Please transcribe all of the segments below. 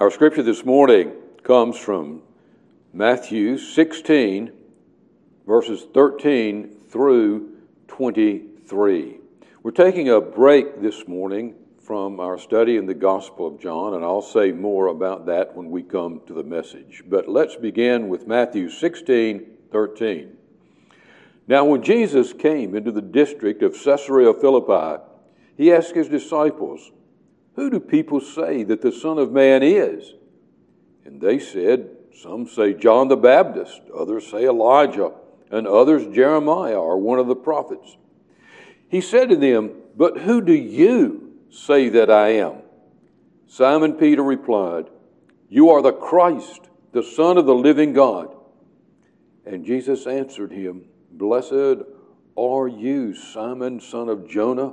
Our scripture this morning comes from Matthew 16, verses 13 through 23. We're taking a break this morning from our study in the Gospel of John, and I'll say more about that when we come to the message. But let's begin with Matthew 16, 13. Now, when Jesus came into the district of Caesarea Philippi, he asked his disciples, Who do people say that the Son of Man is? And they said, Some say John the Baptist, others say Elijah, and others Jeremiah or one of the prophets. He said to them, But who do you say that I am? Simon Peter replied, You are the Christ, the Son of the living God. And Jesus answered him, Blessed are you, Simon, son of Jonah,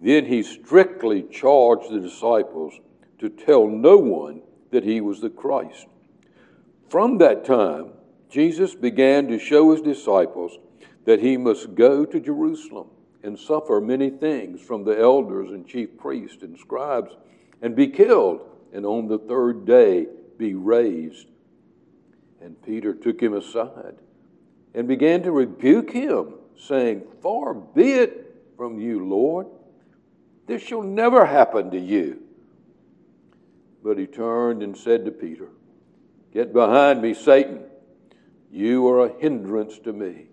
Then he strictly charged the disciples to tell no one that he was the Christ. From that time, Jesus began to show his disciples that he must go to Jerusalem and suffer many things from the elders and chief priests and scribes and be killed, and on the third day be raised. And Peter took him aside and began to rebuke him, saying, Far be it from you, Lord. This shall never happen to you. But he turned and said to Peter, Get behind me, Satan. You are a hindrance to me,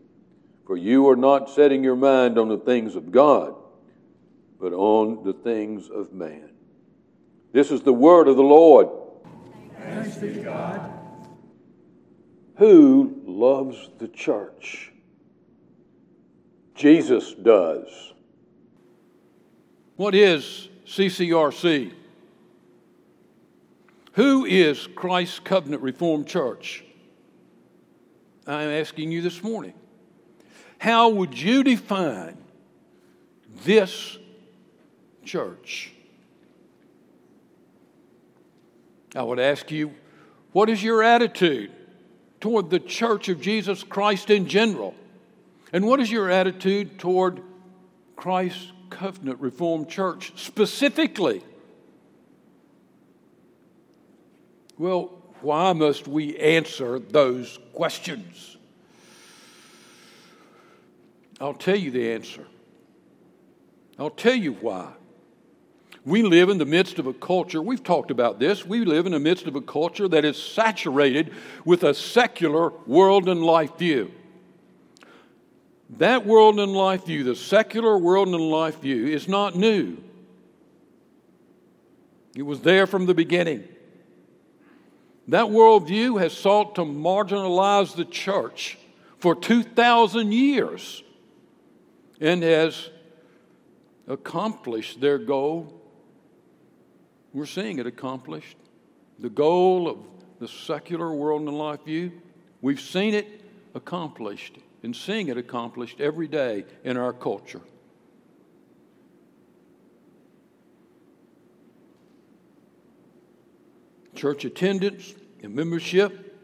for you are not setting your mind on the things of God, but on the things of man. This is the word of the Lord. Thanks be to God. Who loves the church? Jesus does. What is CCRC? Who is Christ's Covenant Reformed Church? I'm asking you this morning. How would you define this church? I would ask you, what is your attitude toward the church of Jesus Christ in general? And what is your attitude toward Christ's Covenant Reformed Church specifically? Well, why must we answer those questions? I'll tell you the answer. I'll tell you why. We live in the midst of a culture, we've talked about this, we live in the midst of a culture that is saturated with a secular world and life view. That world and life view, the secular world and life view, is not new. It was there from the beginning. That worldview has sought to marginalize the church for 2,000 years and has accomplished their goal we're seeing it accomplished. The goal of the secular world and life view, we've seen it accomplished and seeing it accomplished every day in our culture. Church attendance and membership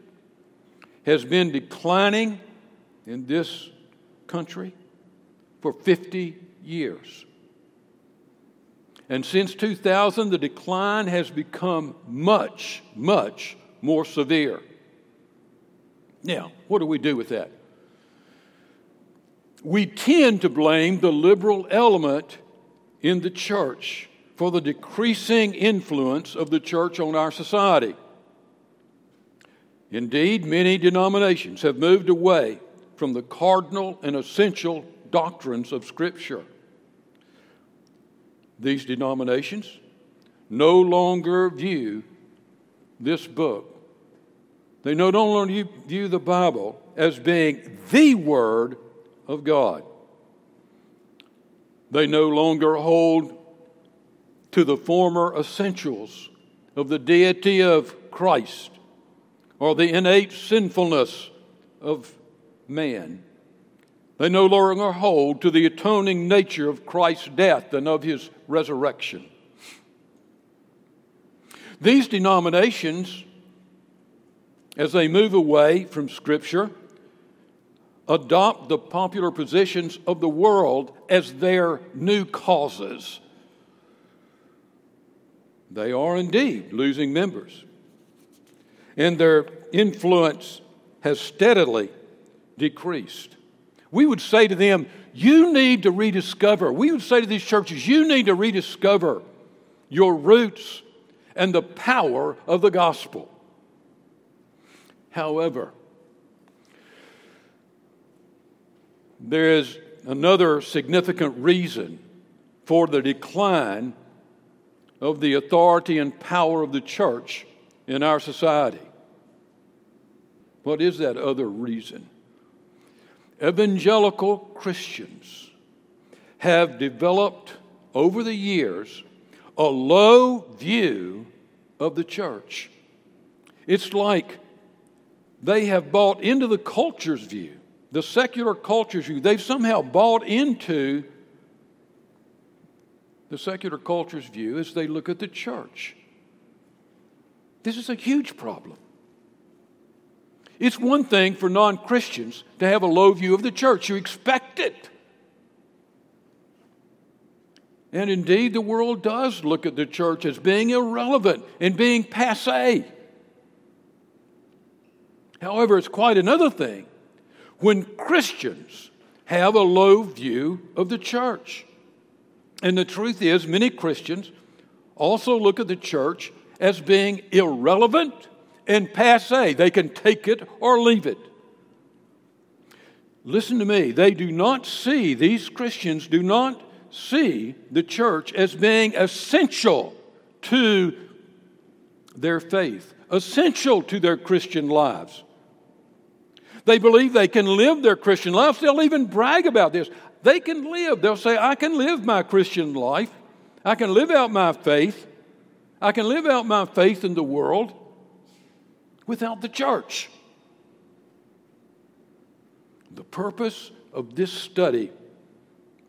has been declining in this country for 50 years. And since 2000, the decline has become much, much more severe. Now, what do we do with that? We tend to blame the liberal element in the church for the decreasing influence of the church on our society. Indeed, many denominations have moved away from the cardinal and essential doctrines of Scripture these denominations no longer view this book. They no longer view the Bible as being the Word of God. They no longer hold to the former essentials of the deity of Christ or the innate sinfulness of man. They no longer hold to the atoning nature of Christ's death and of his resurrection. These denominations, as they move away from Scripture, adopt the popular positions of the world as their new causes. They are indeed losing members, and their influence has steadily decreased. We would say to them, You need to rediscover. We would say to these churches, You need to rediscover your roots and the power of the gospel. However, there is another significant reason for the decline of the authority and power of the church in our society. What is that other reason? Evangelical Christians have developed over the years a low view of the church. It's like they have bought into the culture's view, the secular culture's view. They've somehow bought into the secular culture's view as they look at the church. This is a huge problem. It's one thing for non Christians to have a low view of the church, you expect it. And indeed, the world does look at the church as being irrelevant and being passe. However, it's quite another thing when Christians have a low view of the church. And the truth is, many Christians also look at the church as being irrelevant and passe. They can take it or leave it. Listen to me. They do not see, these Christians do not see the church as being essential to their faith, essential to their Christian lives. They believe they can live their Christian lives. They'll even brag about this. They can live. They'll say, I can live my Christian life. I can live out my faith. I can live out my faith in the world without the church. The purpose of this study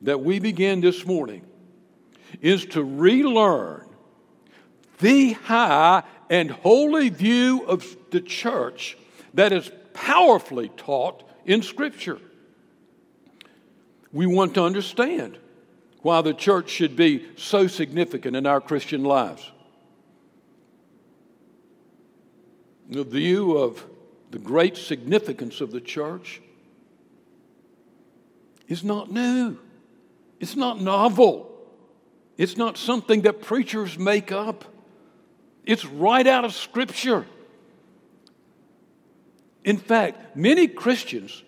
that we begin this morning is to relearn the high and holy view of the church that is powerfully taught in Scripture. We want to understand why the church should be so significant in our Christian lives. The view of the great significance of the church is not new. It's not novel. It's not something that preachers make up. It's right out of Scripture. In fact, many Christians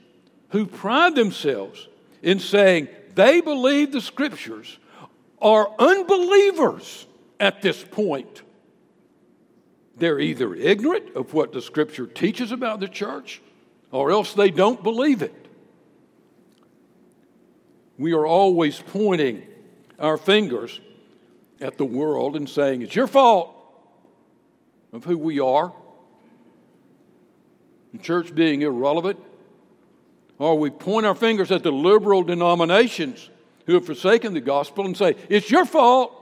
who pride themselves in saying they believe the Scriptures are unbelievers at this point. They're either ignorant of what the Scripture teaches about the church, or else they don't believe it we are always pointing our fingers at the world and saying, It's your fault of who we are. Church being irrelevant. Or we point our fingers at the liberal denominations who have forsaken the gospel and say, It's your fault.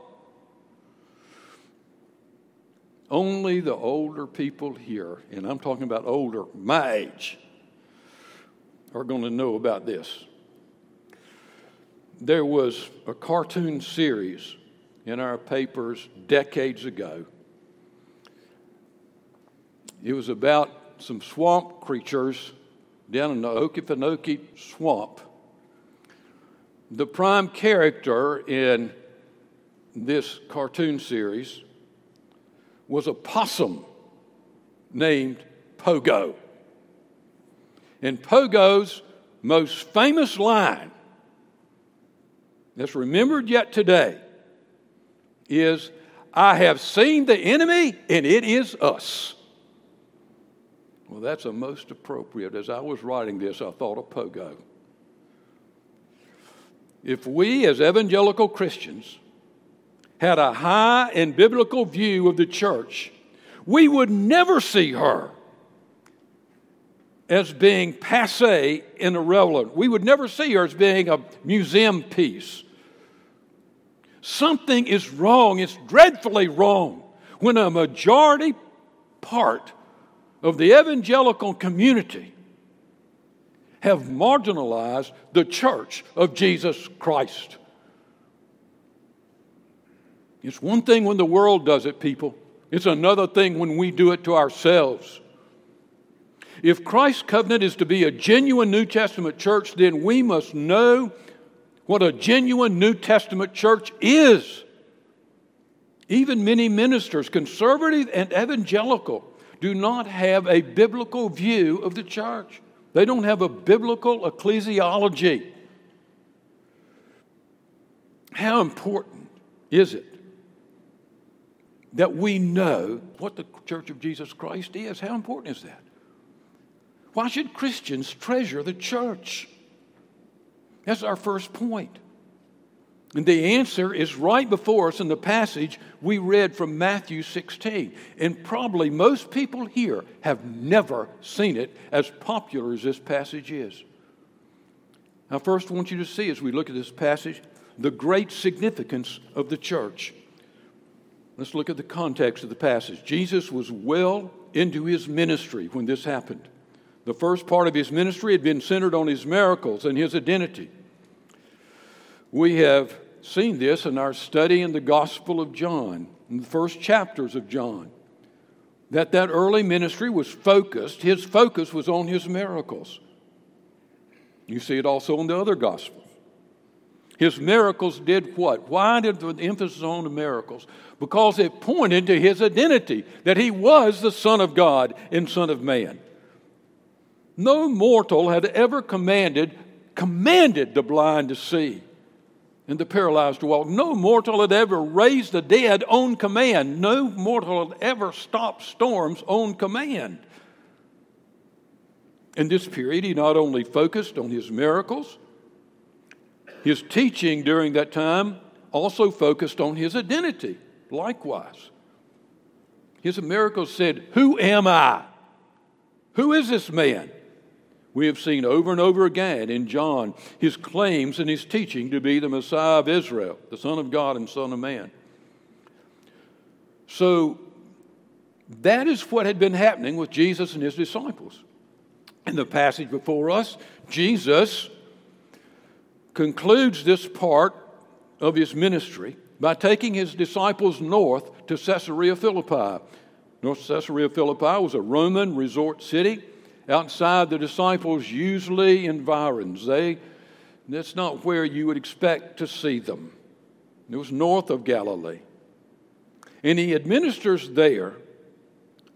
Only the older people here, and I'm talking about older, my age, are going to know about this there was a cartoon series in our papers decades ago. It was about some swamp creatures down in the Okefenokee swamp. The prime character in this cartoon series was a possum named Pogo. And Pogo's most famous line that's remembered yet today is I have seen the enemy and it is us. Well, that's a most appropriate. As I was writing this, I thought of Pogo. If we, as evangelical Christians, had a high and biblical view of the church, we would never see her as being passe and irrelevant. We would never see her as being a museum piece. Something is wrong, it's dreadfully wrong when a majority part of the evangelical community have marginalized the church of Jesus Christ. It's one thing when the world does it, people. It's another thing when we do it to ourselves. If Christ's covenant is to be a genuine New Testament church, then we must know what a genuine New Testament church is. Even many ministers, conservative and evangelical, do not have a biblical view of the church. They don't have a biblical ecclesiology. How important is it that we know what the Church of Jesus Christ is? How important is that? Why should Christians treasure the church? That's our first point. And the answer is right before us in the passage we read from Matthew 16. And probably most people here have never seen it as popular as this passage is. Now, first, I want you to see as we look at this passage the great significance of the church. Let's look at the context of the passage. Jesus was well into his ministry when this happened. The first part of his ministry had been centered on his miracles and his identity. We have seen this in our study in the Gospel of John, in the first chapters of John, that that early ministry was focused, his focus was on his miracles. You see it also in the other Gospels. His miracles did what? Why did the emphasis on the miracles? Because it pointed to his identity, that he was the Son of God and Son of Man. No mortal had ever commanded, commanded the blind to see and the paralyzed to walk. No mortal had ever raised the dead on command. No mortal had ever stopped storms on command. In this period, he not only focused on his miracles, his teaching during that time also focused on his identity, likewise. His miracles said, Who am I? Who is this man? We have seen over and over again in John his claims and his teaching to be the Messiah of Israel, the Son of God and Son of Man. So that is what had been happening with Jesus and his disciples. In the passage before us, Jesus concludes this part of his ministry by taking his disciples north to Caesarea Philippi. North Caesarea Philippi was a Roman resort city outside the disciples usually environs. They, that's not where you would expect to see them. It was north of Galilee. And he administers there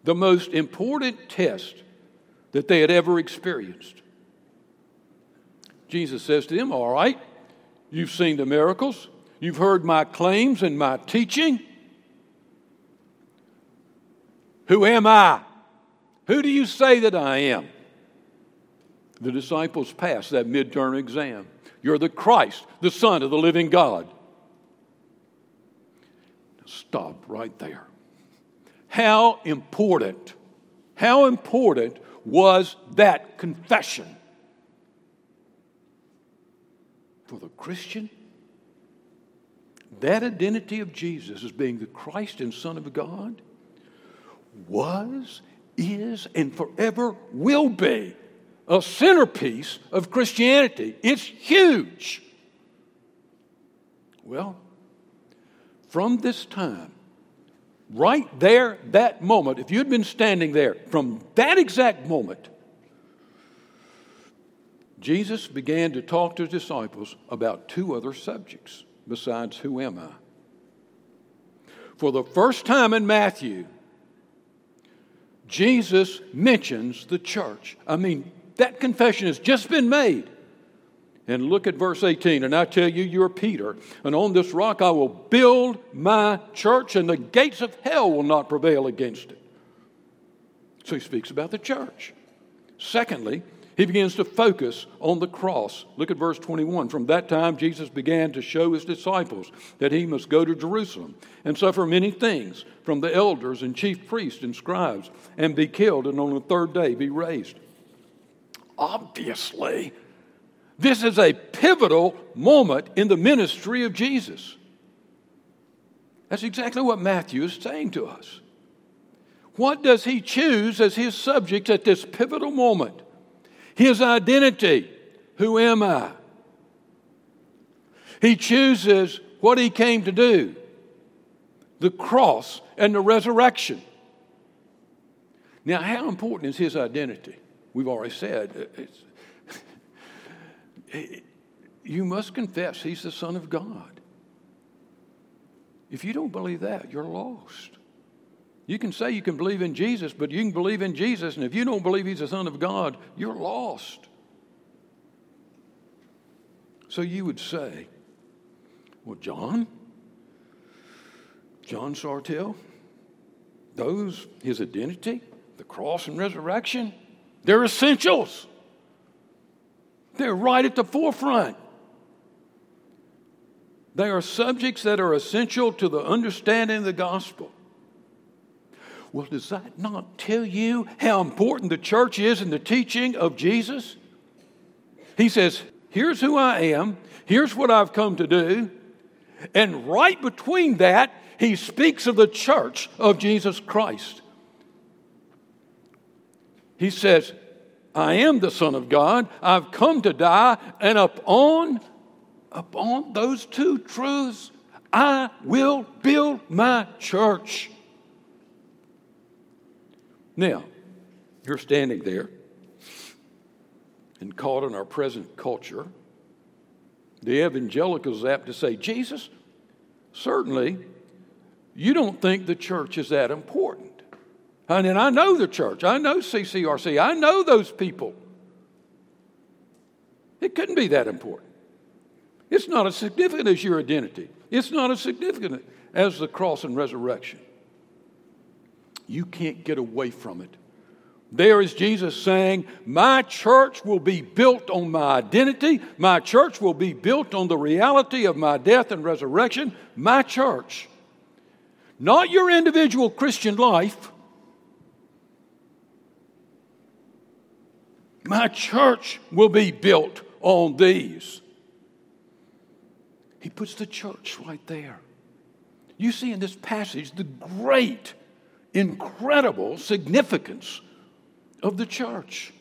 the most important test that they had ever experienced. Jesus says to them, All right, you've seen the miracles, you've heard my claims and my teaching. Who am I? Who do you say that I am? The disciples passed that midterm exam. You're the Christ, the Son of the living God. Stop right there. How important, how important was that confession for the Christian? That identity of Jesus as being the Christ and Son of God was is, and forever will be a centerpiece of Christianity. It's huge. Well, from this time, right there, that moment, if you'd been standing there, from that exact moment, Jesus began to talk to his disciples about two other subjects besides who am I? For the first time in Matthew, Jesus mentions the church. I mean, that confession has just been made. And look at verse 18. And I tell you, you're Peter, and on this rock I will build my church, and the gates of hell will not prevail against it. So he speaks about the church. Secondly, he begins to focus on the cross. Look at verse 21. From that time, Jesus began to show his disciples that he must go to Jerusalem and suffer many things from the elders and chief priests and scribes and be killed, and on the third day be raised. Obviously, this is a pivotal moment in the ministry of Jesus. That's exactly what Matthew is saying to us. What does he choose as his subject at this pivotal moment? His identity. Who am I? He chooses what he came to do the cross and the resurrection. Now, how important is his identity? We've already said uh, you must confess he's the Son of God. If you don't believe that, you're lost. You can say you can believe in Jesus, but you can believe in Jesus, and if you don't believe he's the Son of God, you're lost. So you would say, well, John, John Sartelle, those, his identity, the cross and resurrection, they're essentials. They're right at the forefront. They are subjects that are essential to the understanding of the gospel. Well, does that not tell you how important the church is in the teaching of Jesus? He says, Here's who I am, here's what I've come to do. And right between that, he speaks of the church of Jesus Christ. He says, I am the Son of God. I've come to die, and upon, upon those two truths, I will build my church. Now, you're standing there and caught in our present culture. The evangelicals is apt to say, Jesus, certainly you don't think the church is that important. And I know the church. I know CCRC. I know those people. It couldn't be that important. It's not as significant as your identity. It's not as significant as the cross and resurrection. You can't get away from it. There is Jesus saying, My church will be built on my identity. My church will be built on the reality of my death and resurrection. My church. Not your individual Christian life, My church will be built on these. He puts the church right there. You see in this passage the great, incredible significance of the church.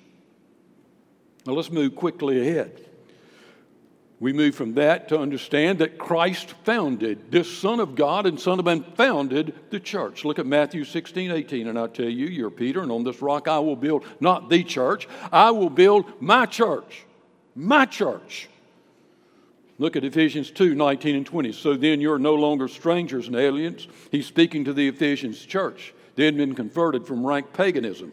Now let's move quickly ahead. We move from that to understand that Christ founded, this Son of God and Son of Man founded the church. Look at Matthew 16, 18, and I tell you, you're Peter, and on this rock I will build not the church, I will build my church. My church. Look at Ephesians 2, 19 and 20. So then you're no longer strangers and aliens. He's speaking to the Ephesians church. They had been converted from rank paganism.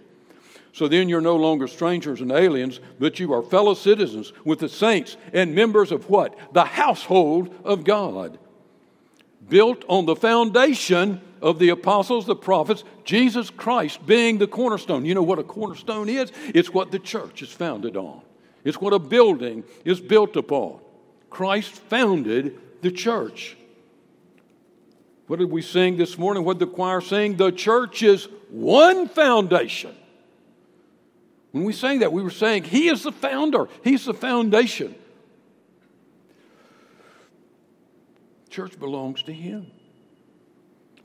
So then you're no longer strangers and aliens, but you are fellow citizens with the saints and members of what? The household of God. Built on the foundation of the apostles, the prophets, Jesus Christ being the cornerstone. You know what a cornerstone is? It's what the church is founded on, it's what a building is built upon. Christ founded the church. What did we sing this morning? What did the choir sing? The church is one foundation when we sang that, we were saying He is the founder, He's the foundation. Church belongs to Him.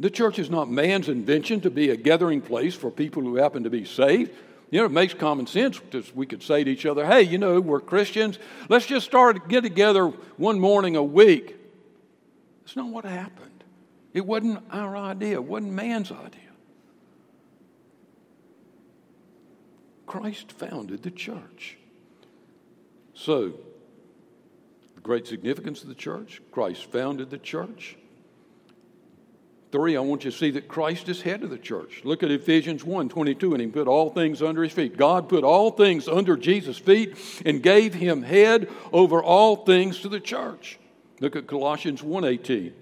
The church is not man's invention to be a gathering place for people who happen to be saved. You know, it makes common sense. Because we could say to each other, hey, you know, we're Christians. Let's just start to get together one morning a week. That's not what happened. It wasn't our idea, it wasn't man's idea. Christ founded the church. So, the great significance of the church Christ founded the church. Three, I want you to see that Christ is head of the church. Look at Ephesians 1 22, and he put all things under his feet. God put all things under Jesus' feet and gave him head over all things to the church. Look at Colossians 1 18.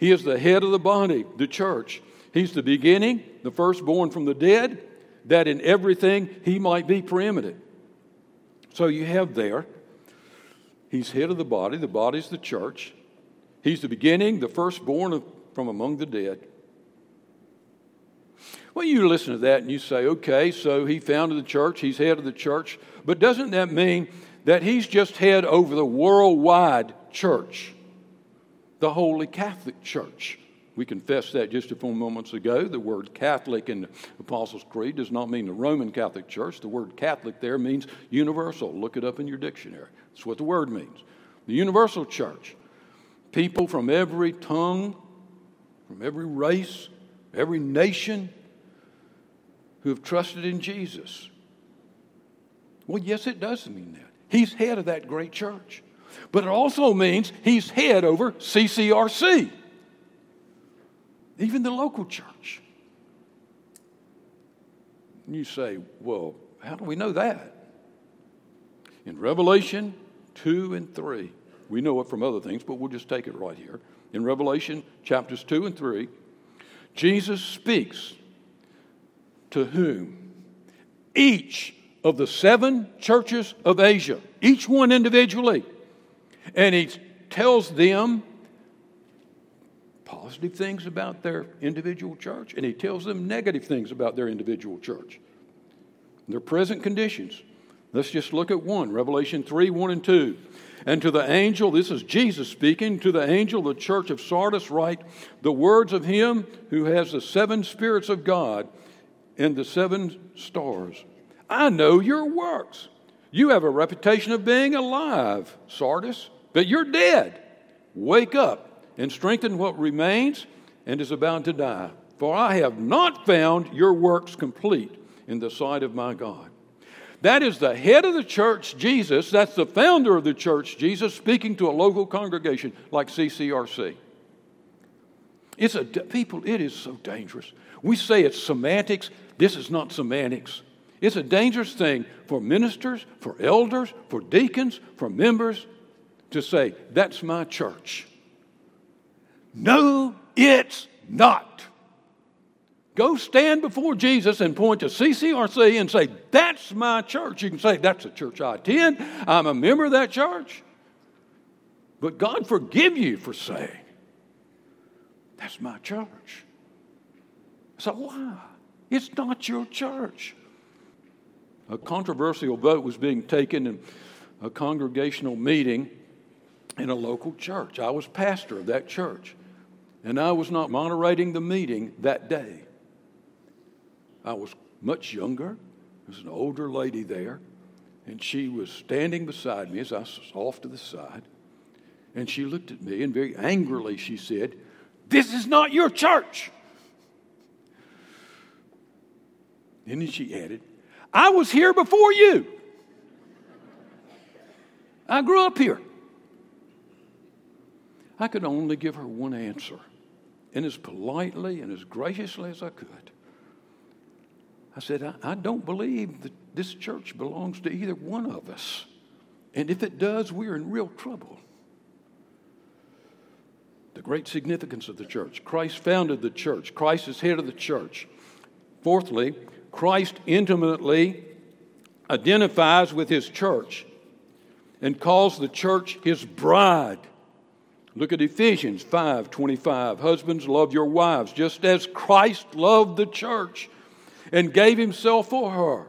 He is the head of the body, the church. He's the beginning, the firstborn from the dead, that in everything he might be preeminent. So you have there, he's head of the body, the body's the church. He's the beginning, the firstborn of, from among the dead. Well, you listen to that and you say, okay, so he founded the church, he's head of the church, but doesn't that mean that he's just head over the worldwide church, the Holy Catholic Church? We confessed that just a few moments ago. The word Catholic in the Apostles' Creed does not mean the Roman Catholic Church. The word Catholic there means universal. Look it up in your dictionary. That's what the word means. The universal church. People from every tongue, from every race, every nation who have trusted in Jesus. Well, yes, it does mean that. He's head of that great church. But it also means he's head over CCRC even the local church. And you say, well, how do we know that? In Revelation 2 and 3, we know it from other things, but we'll just take it right here. In Revelation chapters 2 and 3, Jesus speaks to whom? Each of the seven churches of Asia, each one individually. And he tells them positive things about their individual church, and he tells them negative things about their individual church. Their present conditions. Let's just look at one Revelation 3 1 and 2. And to the angel, this is Jesus speaking, to the angel, the church of Sardis, write the words of him who has the seven spirits of God and the seven stars. I know your works. You have a reputation of being alive, Sardis, but you're dead. Wake up and strengthen what remains and is about to die. For I have not found your works complete in the sight of my God. That is the head of the church, Jesus. That's the founder of the church, Jesus, speaking to a local congregation like CCRC. It's a people. It is so dangerous. We say it's semantics. This is not semantics. It's a dangerous thing for ministers, for elders, for deacons, for members to say, "That's my church." No, it's not. Go stand before Jesus and point to CCRC and say, That's my church. You can say, That's a church I attend. I'm a member of that church. But God forgive you for saying, That's my church. So why? It's not your church. A controversial vote was being taken in a congregational meeting in a local church. I was pastor of that church. And I was not moderating the meeting that day. I was much younger. There was an older lady there, and she was standing beside me as I was off to the side. And she looked at me, and very angrily she said, This is not your church. And then she added, I was here before you. I grew up here. I could only give her one answer and as politely and as graciously as I could. I said, I, I, don't believe that this church belongs to either one of us. And if it does, we're in real trouble. The great significance of the church. Christ founded the church, Christ is head of the church. Fourthly, Christ intimately identifies with his church and calls the church his bride. Look at Ephesians 5 25. Husbands, love your wives, just as Christ loved the church and gave himself for her.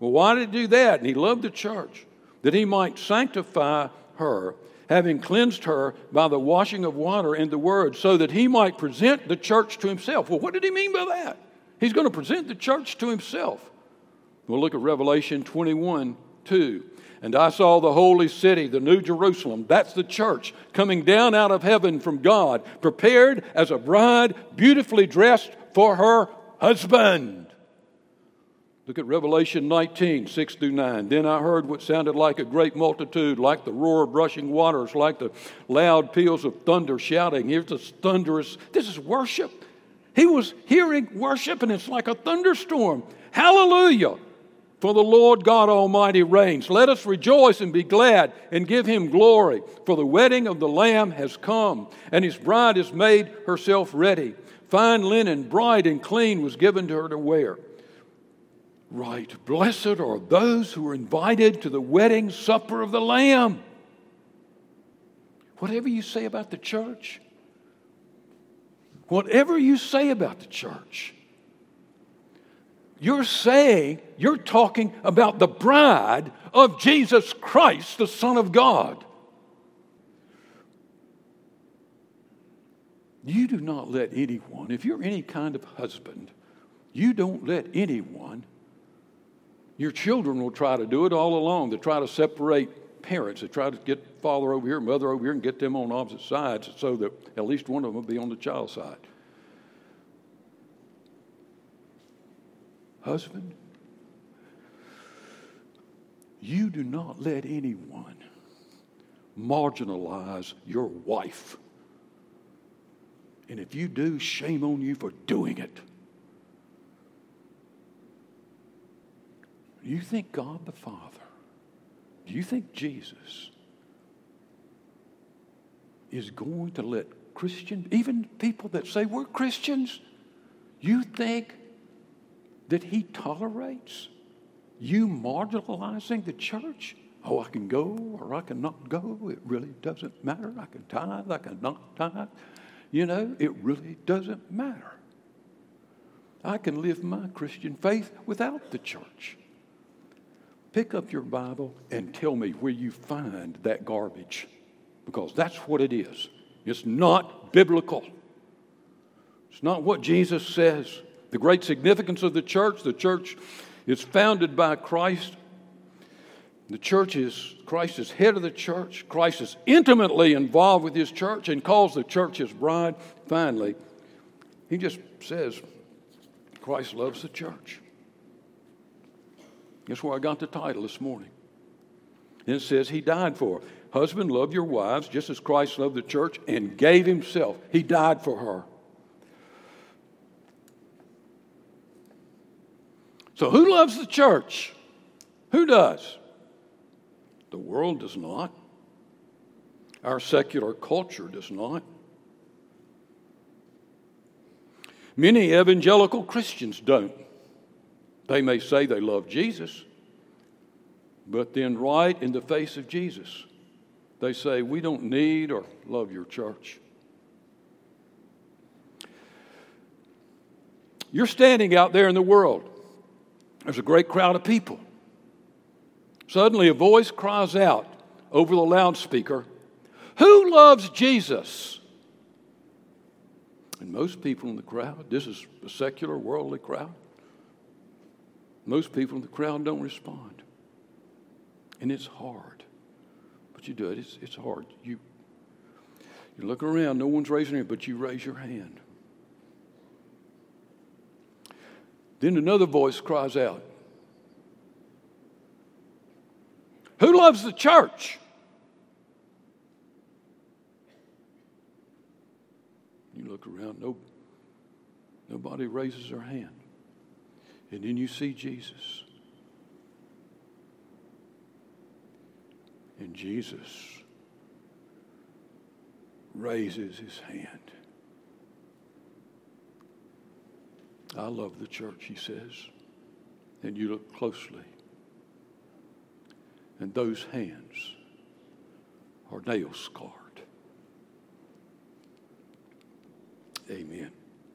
Well, why did he do that? And he loved the church, that he might sanctify her, having cleansed her by the washing of water and the word, so that he might present the church to himself. Well, what did he mean by that? He's going to present the church to himself. We'll look at Revelation 21 2. And I saw the holy city, the New Jerusalem, that's the church, coming down out of heaven from God, prepared as a bride, beautifully dressed for her husband. Look at Revelation 19, 6 through 9. Then I heard what sounded like a great multitude, like the roar of rushing waters, like the loud peals of thunder shouting. Here's this thunderous, this is worship. He was hearing worship, and it's like a thunderstorm. Hallelujah! For the Lord God Almighty reigns. Let us rejoice and be glad and give him glory. For the wedding of the Lamb has come, and his bride has made herself ready. Fine linen, bright and clean, was given to her to wear. Right. Blessed are those who are invited to the wedding supper of the Lamb. Whatever you say about the church, whatever you say about the church, You're saying, you're talking about the bride of Jesus Christ, the Son of God. You do not let anyone, if you're any kind of husband, you don't let anyone, your children will try to do it all along. They try to separate parents. They try to get father over here, mother over here, and get them on opposite sides so that at least one of them will be on the child's side. Husband, you do not let anyone marginalize your wife. And if you do, shame on you for doing it. Do you think God the Father, do you think Jesus is going to let Christians, even people that say we're Christians, you think that he tolerates you marginalizing the church? Oh, I can go or I cannot go. It really doesn't matter. I can tithe, I can not tithe. You know, it really doesn't matter. I can live my Christian faith without the church. Pick up your Bible and tell me where you find that garbage because that's what it is. It's not biblical. It's not what Jesus says. The great significance of the church the church is founded by Christ. The church is, Christ is head of the church. Christ is intimately involved with his church and calls the church his bride. Finally, he just says, Christ loves the church. That's where I got the title this morning? And it says, He died for. Husband, love your wives just as Christ loved the church and gave himself. He died for her. So, who loves the church? Who does? The world does not. Our secular culture does not. Many evangelical Christians don't. They may say they love Jesus, but then, right in the face of Jesus, they say, We don't need or love your church. You're standing out there in the world. There's a great crowd of people. Suddenly, a voice cries out over the loudspeaker Who loves Jesus? And most people in the crowd, this is a secular, worldly crowd, most people in the crowd don't respond. And it's hard. But you do it, it's, it's hard. You, you look around, no one's raising their hand, but you raise your hand. Then another voice cries out Who loves the church? You look around, no, nobody raises their hand. And then you see Jesus. And Jesus raises his hand. I love the church, he says. And you look closely. And those hands are nail scarred. Amen.